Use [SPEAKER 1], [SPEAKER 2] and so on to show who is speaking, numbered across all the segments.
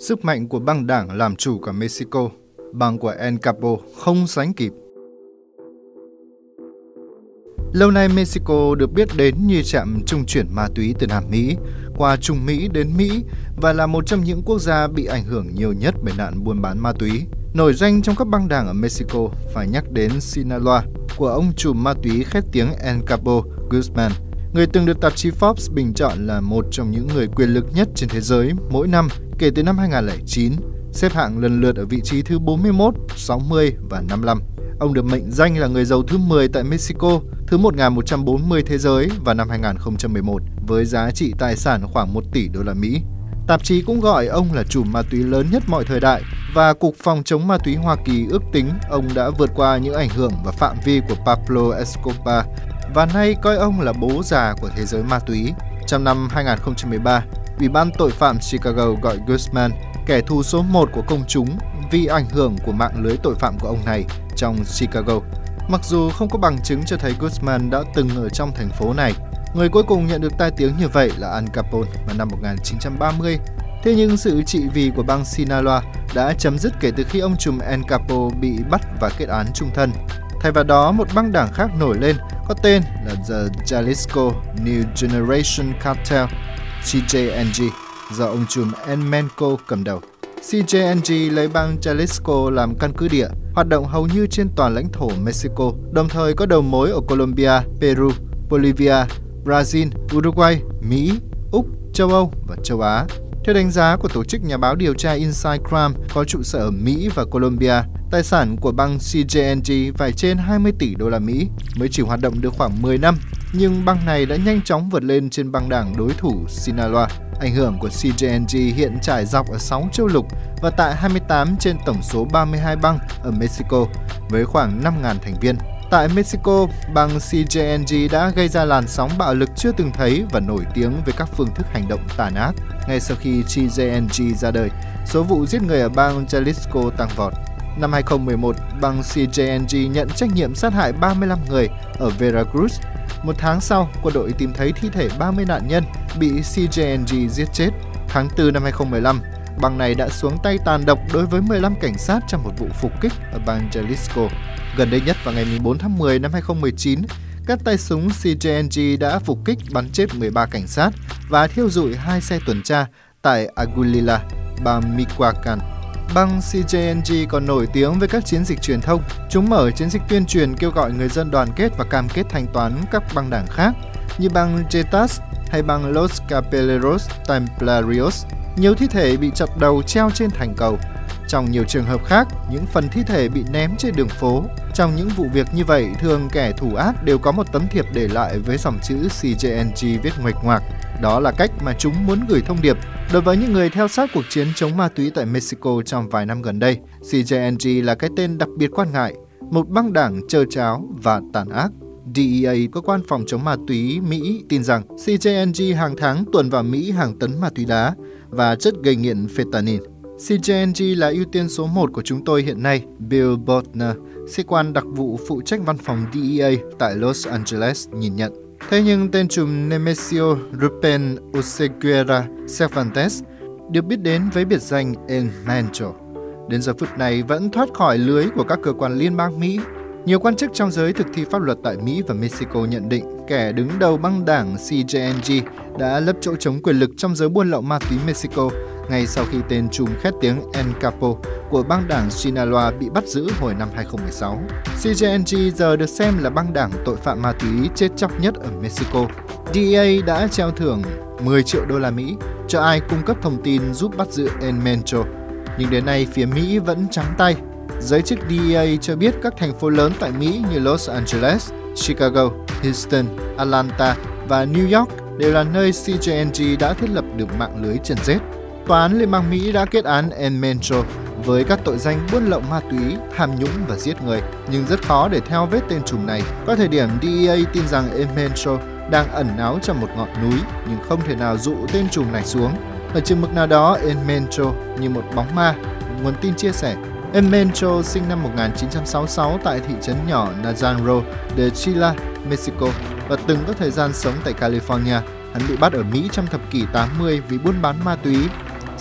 [SPEAKER 1] Sức mạnh của băng đảng làm chủ cả Mexico, băng của El Capo không sánh kịp. Lâu nay Mexico được biết đến như trạm trung chuyển ma túy từ Nam Mỹ qua Trung Mỹ đến Mỹ và là một trong những quốc gia bị ảnh hưởng nhiều nhất bởi nạn buôn bán ma túy. Nổi danh trong các băng đảng ở Mexico phải nhắc đến Sinaloa của ông trùm ma túy khét tiếng El Capo Guzman, người từng được tạp chí Forbes bình chọn là một trong những người quyền lực nhất trên thế giới mỗi năm kể từ năm 2009, xếp hạng lần lượt ở vị trí thứ 41, 60 và 55. Ông được mệnh danh là người giàu thứ 10 tại Mexico, thứ 1140 thế giới vào năm 2011 với giá trị tài sản khoảng 1 tỷ đô la Mỹ. Tạp chí cũng gọi ông là chủ ma túy lớn nhất mọi thời đại và Cục Phòng chống ma túy Hoa Kỳ ước tính ông đã vượt qua những ảnh hưởng và phạm vi của Pablo Escobar và nay coi ông là bố già của thế giới ma túy. Trong năm 2013, Ủy ban tội phạm Chicago gọi Guzman kẻ thù số 1 của công chúng vì ảnh hưởng của mạng lưới tội phạm của ông này trong Chicago. Mặc dù không có bằng chứng cho thấy Guzman đã từng ở trong thành phố này, người cuối cùng nhận được tai tiếng như vậy là Al Capone vào năm 1930. Thế nhưng sự trị vì của bang Sinaloa đã chấm dứt kể từ khi ông trùm Al Capone bị bắt và kết án trung thân. Thay vào đó, một băng đảng khác nổi lên có tên là The Jalisco New Generation Cartel, CJNG, do ông trùm Enmenko cầm đầu. CJNG lấy bang Jalisco làm căn cứ địa, hoạt động hầu như trên toàn lãnh thổ Mexico, đồng thời có đầu mối ở Colombia, Peru, Bolivia, Brazil, Uruguay, Mỹ, Úc, châu Âu và châu Á. Theo đánh giá của tổ chức nhà báo điều tra Inside Crime có trụ sở ở Mỹ và Colombia, tài sản của băng CJNG phải trên 20 tỷ đô la Mỹ, mới chỉ hoạt động được khoảng 10 năm, nhưng băng này đã nhanh chóng vượt lên trên băng đảng đối thủ Sinaloa. Ảnh hưởng của CJNG hiện trải dọc ở 6 châu lục và tại 28 trên tổng số 32 bang ở Mexico với khoảng 5.000 thành viên. Tại Mexico, bang CJNG đã gây ra làn sóng bạo lực chưa từng thấy và nổi tiếng với các phương thức hành động tàn ác. Ngay sau khi CJNG ra đời, số vụ giết người ở bang Jalisco tăng vọt. Năm 2011, bang CJNG nhận trách nhiệm sát hại 35 người ở Veracruz. Một tháng sau, quân đội tìm thấy thi thể 30 nạn nhân bị CJNG giết chết. Tháng 4 năm 2015, bang này đã xuống tay tàn độc đối với 15 cảnh sát trong một vụ phục kích ở bang Jalisco. Gần đây nhất vào ngày 14 tháng 10 năm 2019, các tay súng CJNG đã phục kích bắn chết 13 cảnh sát và thiêu dụi hai xe tuần tra tại Aguililla, bang Michoacán. Băng CJNG còn nổi tiếng với các chiến dịch truyền thông. Chúng mở chiến dịch tuyên truyền kêu gọi người dân đoàn kết và cam kết thanh toán các băng đảng khác, như băng Jetas hay băng Los Capeleros Templarios. Nhiều thi thể bị chặt đầu treo trên thành cầu. Trong nhiều trường hợp khác, những phần thi thể bị ném trên đường phố. Trong những vụ việc như vậy, thường kẻ thủ ác đều có một tấm thiệp để lại với dòng chữ CJNG viết ngoạch ngoạc. Đó là cách mà chúng muốn gửi thông điệp Đối với những người theo sát cuộc chiến chống ma túy tại Mexico trong vài năm gần đây, CJNG là cái tên đặc biệt quan ngại, một băng đảng trơ cháo và tàn ác. DEA, cơ quan phòng chống ma túy Mỹ, tin rằng CJNG hàng tháng tuần vào Mỹ hàng tấn ma túy đá và chất gây nghiện fentanyl. CJNG là ưu tiên số 1 của chúng tôi hiện nay, Bill Botner, sĩ quan đặc vụ phụ trách văn phòng DEA tại Los Angeles, nhìn nhận. Thế nhưng tên trùm Nemesio Rupen Oseguera Cervantes được biết đến với biệt danh El Mancho. Đến giờ phút này vẫn thoát khỏi lưới của các cơ quan liên bang Mỹ. Nhiều quan chức trong giới thực thi pháp luật tại Mỹ và Mexico nhận định kẻ đứng đầu băng đảng CJNG đã lấp chỗ chống quyền lực trong giới buôn lậu ma túy Mexico ngay sau khi tên trùm khét tiếng El Capo của băng đảng Sinaloa bị bắt giữ hồi năm 2016. CJNG giờ được xem là băng đảng tội phạm ma túy chết chóc nhất ở Mexico. DEA đã treo thưởng 10 triệu đô la Mỹ cho ai cung cấp thông tin giúp bắt giữ El Mencho. Nhưng đến nay phía Mỹ vẫn trắng tay. Giới chức DEA cho biết các thành phố lớn tại Mỹ như Los Angeles, Chicago, Houston, Atlanta và New York đều là nơi CJNG đã thiết lập được mạng lưới chân rết. Tòa án Liên bang Mỹ đã kết án El Mencho với các tội danh buôn lậu ma túy, tham nhũng và giết người, nhưng rất khó để theo vết tên trùm này. Có thời điểm DEA tin rằng El Mencho đang ẩn náu trong một ngọn núi nhưng không thể nào dụ tên trùm này xuống. Ở chừng mực nào đó, El Mencho như một bóng ma, nguồn tin chia sẻ. El Mencho sinh năm 1966 tại thị trấn nhỏ Najanro de Chila, Mexico và từng có thời gian sống tại California. Hắn bị bắt ở Mỹ trong thập kỷ 80 vì buôn bán ma túy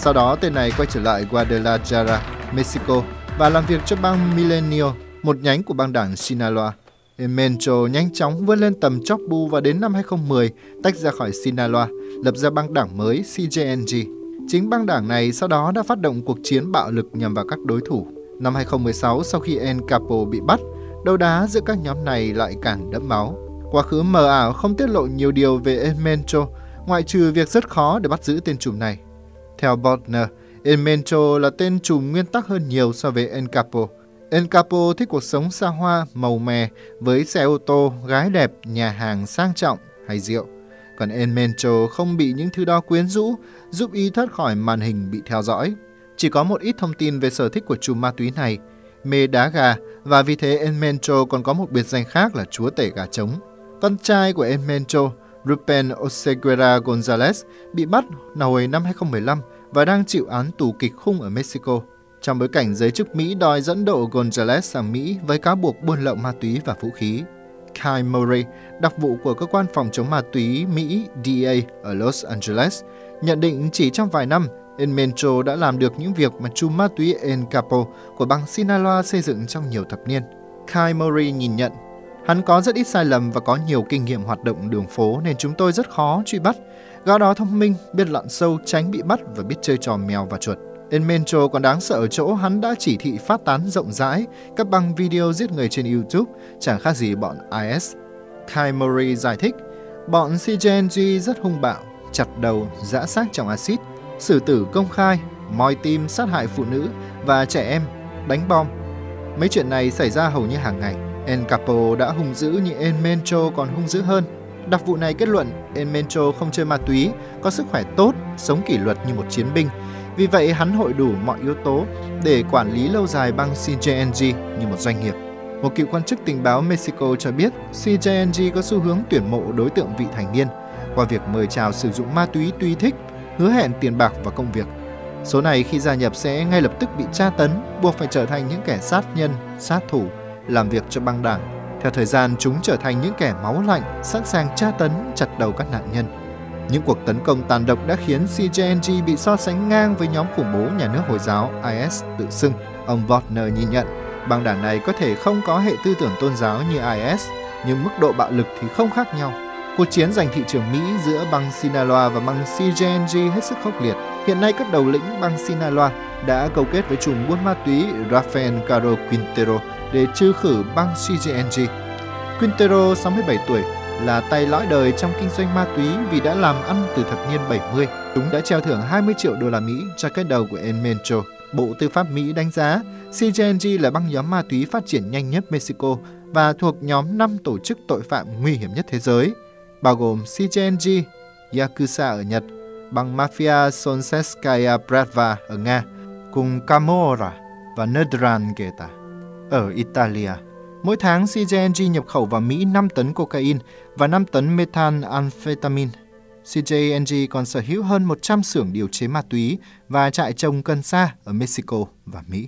[SPEAKER 1] sau đó, tên này quay trở lại Guadalajara, Mexico và làm việc cho bang Milenio, một nhánh của bang đảng Sinaloa. Mencho nhanh chóng vươn lên tầm chóp bu và đến năm 2010 tách ra khỏi Sinaloa, lập ra băng đảng mới CJNG. Chính băng đảng này sau đó đã phát động cuộc chiến bạo lực nhằm vào các đối thủ. Năm 2016, sau khi El Capo bị bắt, đấu đá giữa các nhóm này lại càng đẫm máu. Quá khứ mờ ảo không tiết lộ nhiều điều về El Mencho, ngoại trừ việc rất khó để bắt giữ tên trùm này. Theo Botner, El Mencho là tên trùm nguyên tắc hơn nhiều so với El Capo. El Capo thích cuộc sống xa hoa, màu mè với xe ô tô, gái đẹp, nhà hàng sang trọng hay rượu. Còn El Mencho không bị những thứ đó quyến rũ, giúp y thoát khỏi màn hình bị theo dõi. Chỉ có một ít thông tin về sở thích của chùm ma túy này, mê đá gà và vì thế El Mencho còn có một biệt danh khác là chúa tể gà trống. Con trai của El Mencho, Rupen Oseguera Gonzalez, bị bắt hồi năm 2015 và đang chịu án tù kịch khung ở Mexico trong bối cảnh giới chức Mỹ đòi dẫn độ Gonzalez sang Mỹ với cáo buộc buôn lậu ma túy và vũ khí. Kyle Murray, đặc vụ của cơ quan phòng chống ma túy Mỹ DEA ở Los Angeles, nhận định chỉ trong vài năm, El Mencho đã làm được những việc mà chùm ma túy El Capo của bang Sinaloa xây dựng trong nhiều thập niên. Kyle Murray nhìn nhận, hắn có rất ít sai lầm và có nhiều kinh nghiệm hoạt động đường phố nên chúng tôi rất khó truy bắt. Gã đó thông minh, biết lặn sâu, tránh bị bắt và biết chơi trò mèo và chuột. El Mencho còn đáng sợ ở chỗ hắn đã chỉ thị phát tán rộng rãi các băng video giết người trên YouTube, chẳng khác gì bọn IS. Kai Murray giải thích, bọn CJNG rất hung bạo, chặt đầu, giã xác trong axit, xử tử công khai, moi tim sát hại phụ nữ và trẻ em, đánh bom. Mấy chuyện này xảy ra hầu như hàng ngày. El Capo đã hung dữ như El Mencho còn hung dữ hơn. Đặc vụ này kết luận El Mencho không chơi ma túy, có sức khỏe tốt, sống kỷ luật như một chiến binh, vì vậy, hắn hội đủ mọi yếu tố để quản lý lâu dài băng CJNG như một doanh nghiệp. Một cựu quan chức tình báo Mexico cho biết CJNG có xu hướng tuyển mộ đối tượng vị thành niên qua việc mời chào sử dụng ma túy tùy thích, hứa hẹn tiền bạc và công việc. Số này khi gia nhập sẽ ngay lập tức bị tra tấn, buộc phải trở thành những kẻ sát nhân, sát thủ, làm việc cho băng đảng. Theo thời gian, chúng trở thành những kẻ máu lạnh, sẵn sàng tra tấn, chặt đầu các nạn nhân. Những cuộc tấn công tàn độc đã khiến CJNG bị so sánh ngang với nhóm khủng bố nhà nước Hồi giáo IS tự xưng. Ông Wagner nhìn nhận, băng đảng này có thể không có hệ tư tưởng tôn giáo như IS, nhưng mức độ bạo lực thì không khác nhau. Cuộc chiến giành thị trường Mỹ giữa băng Sinaloa và băng CJNG hết sức khốc liệt. Hiện nay các đầu lĩnh băng Sinaloa đã cấu kết với chùm buôn ma túy Rafael Caro Quintero để trừ khử băng CJNG. Quintero, 67 tuổi, là tay lõi đời trong kinh doanh ma túy vì đã làm ăn từ thập niên 70. Chúng đã treo thưởng 20 triệu đô la Mỹ cho cái đầu của El Mencho. Bộ Tư pháp Mỹ đánh giá CJNG là băng nhóm ma túy phát triển nhanh nhất Mexico và thuộc nhóm 5 tổ chức tội phạm nguy hiểm nhất thế giới, bao gồm CJNG, Yakuza ở Nhật, băng mafia Sonsetskaya Bratva ở Nga, cùng Camorra và Ndrangheta ở Italia. Mỗi tháng, CJNG nhập khẩu vào Mỹ 5 tấn cocaine và 5 tấn methamphetamine. CJNG còn sở hữu hơn 100 xưởng điều chế ma túy và trại trồng cần sa ở Mexico và Mỹ.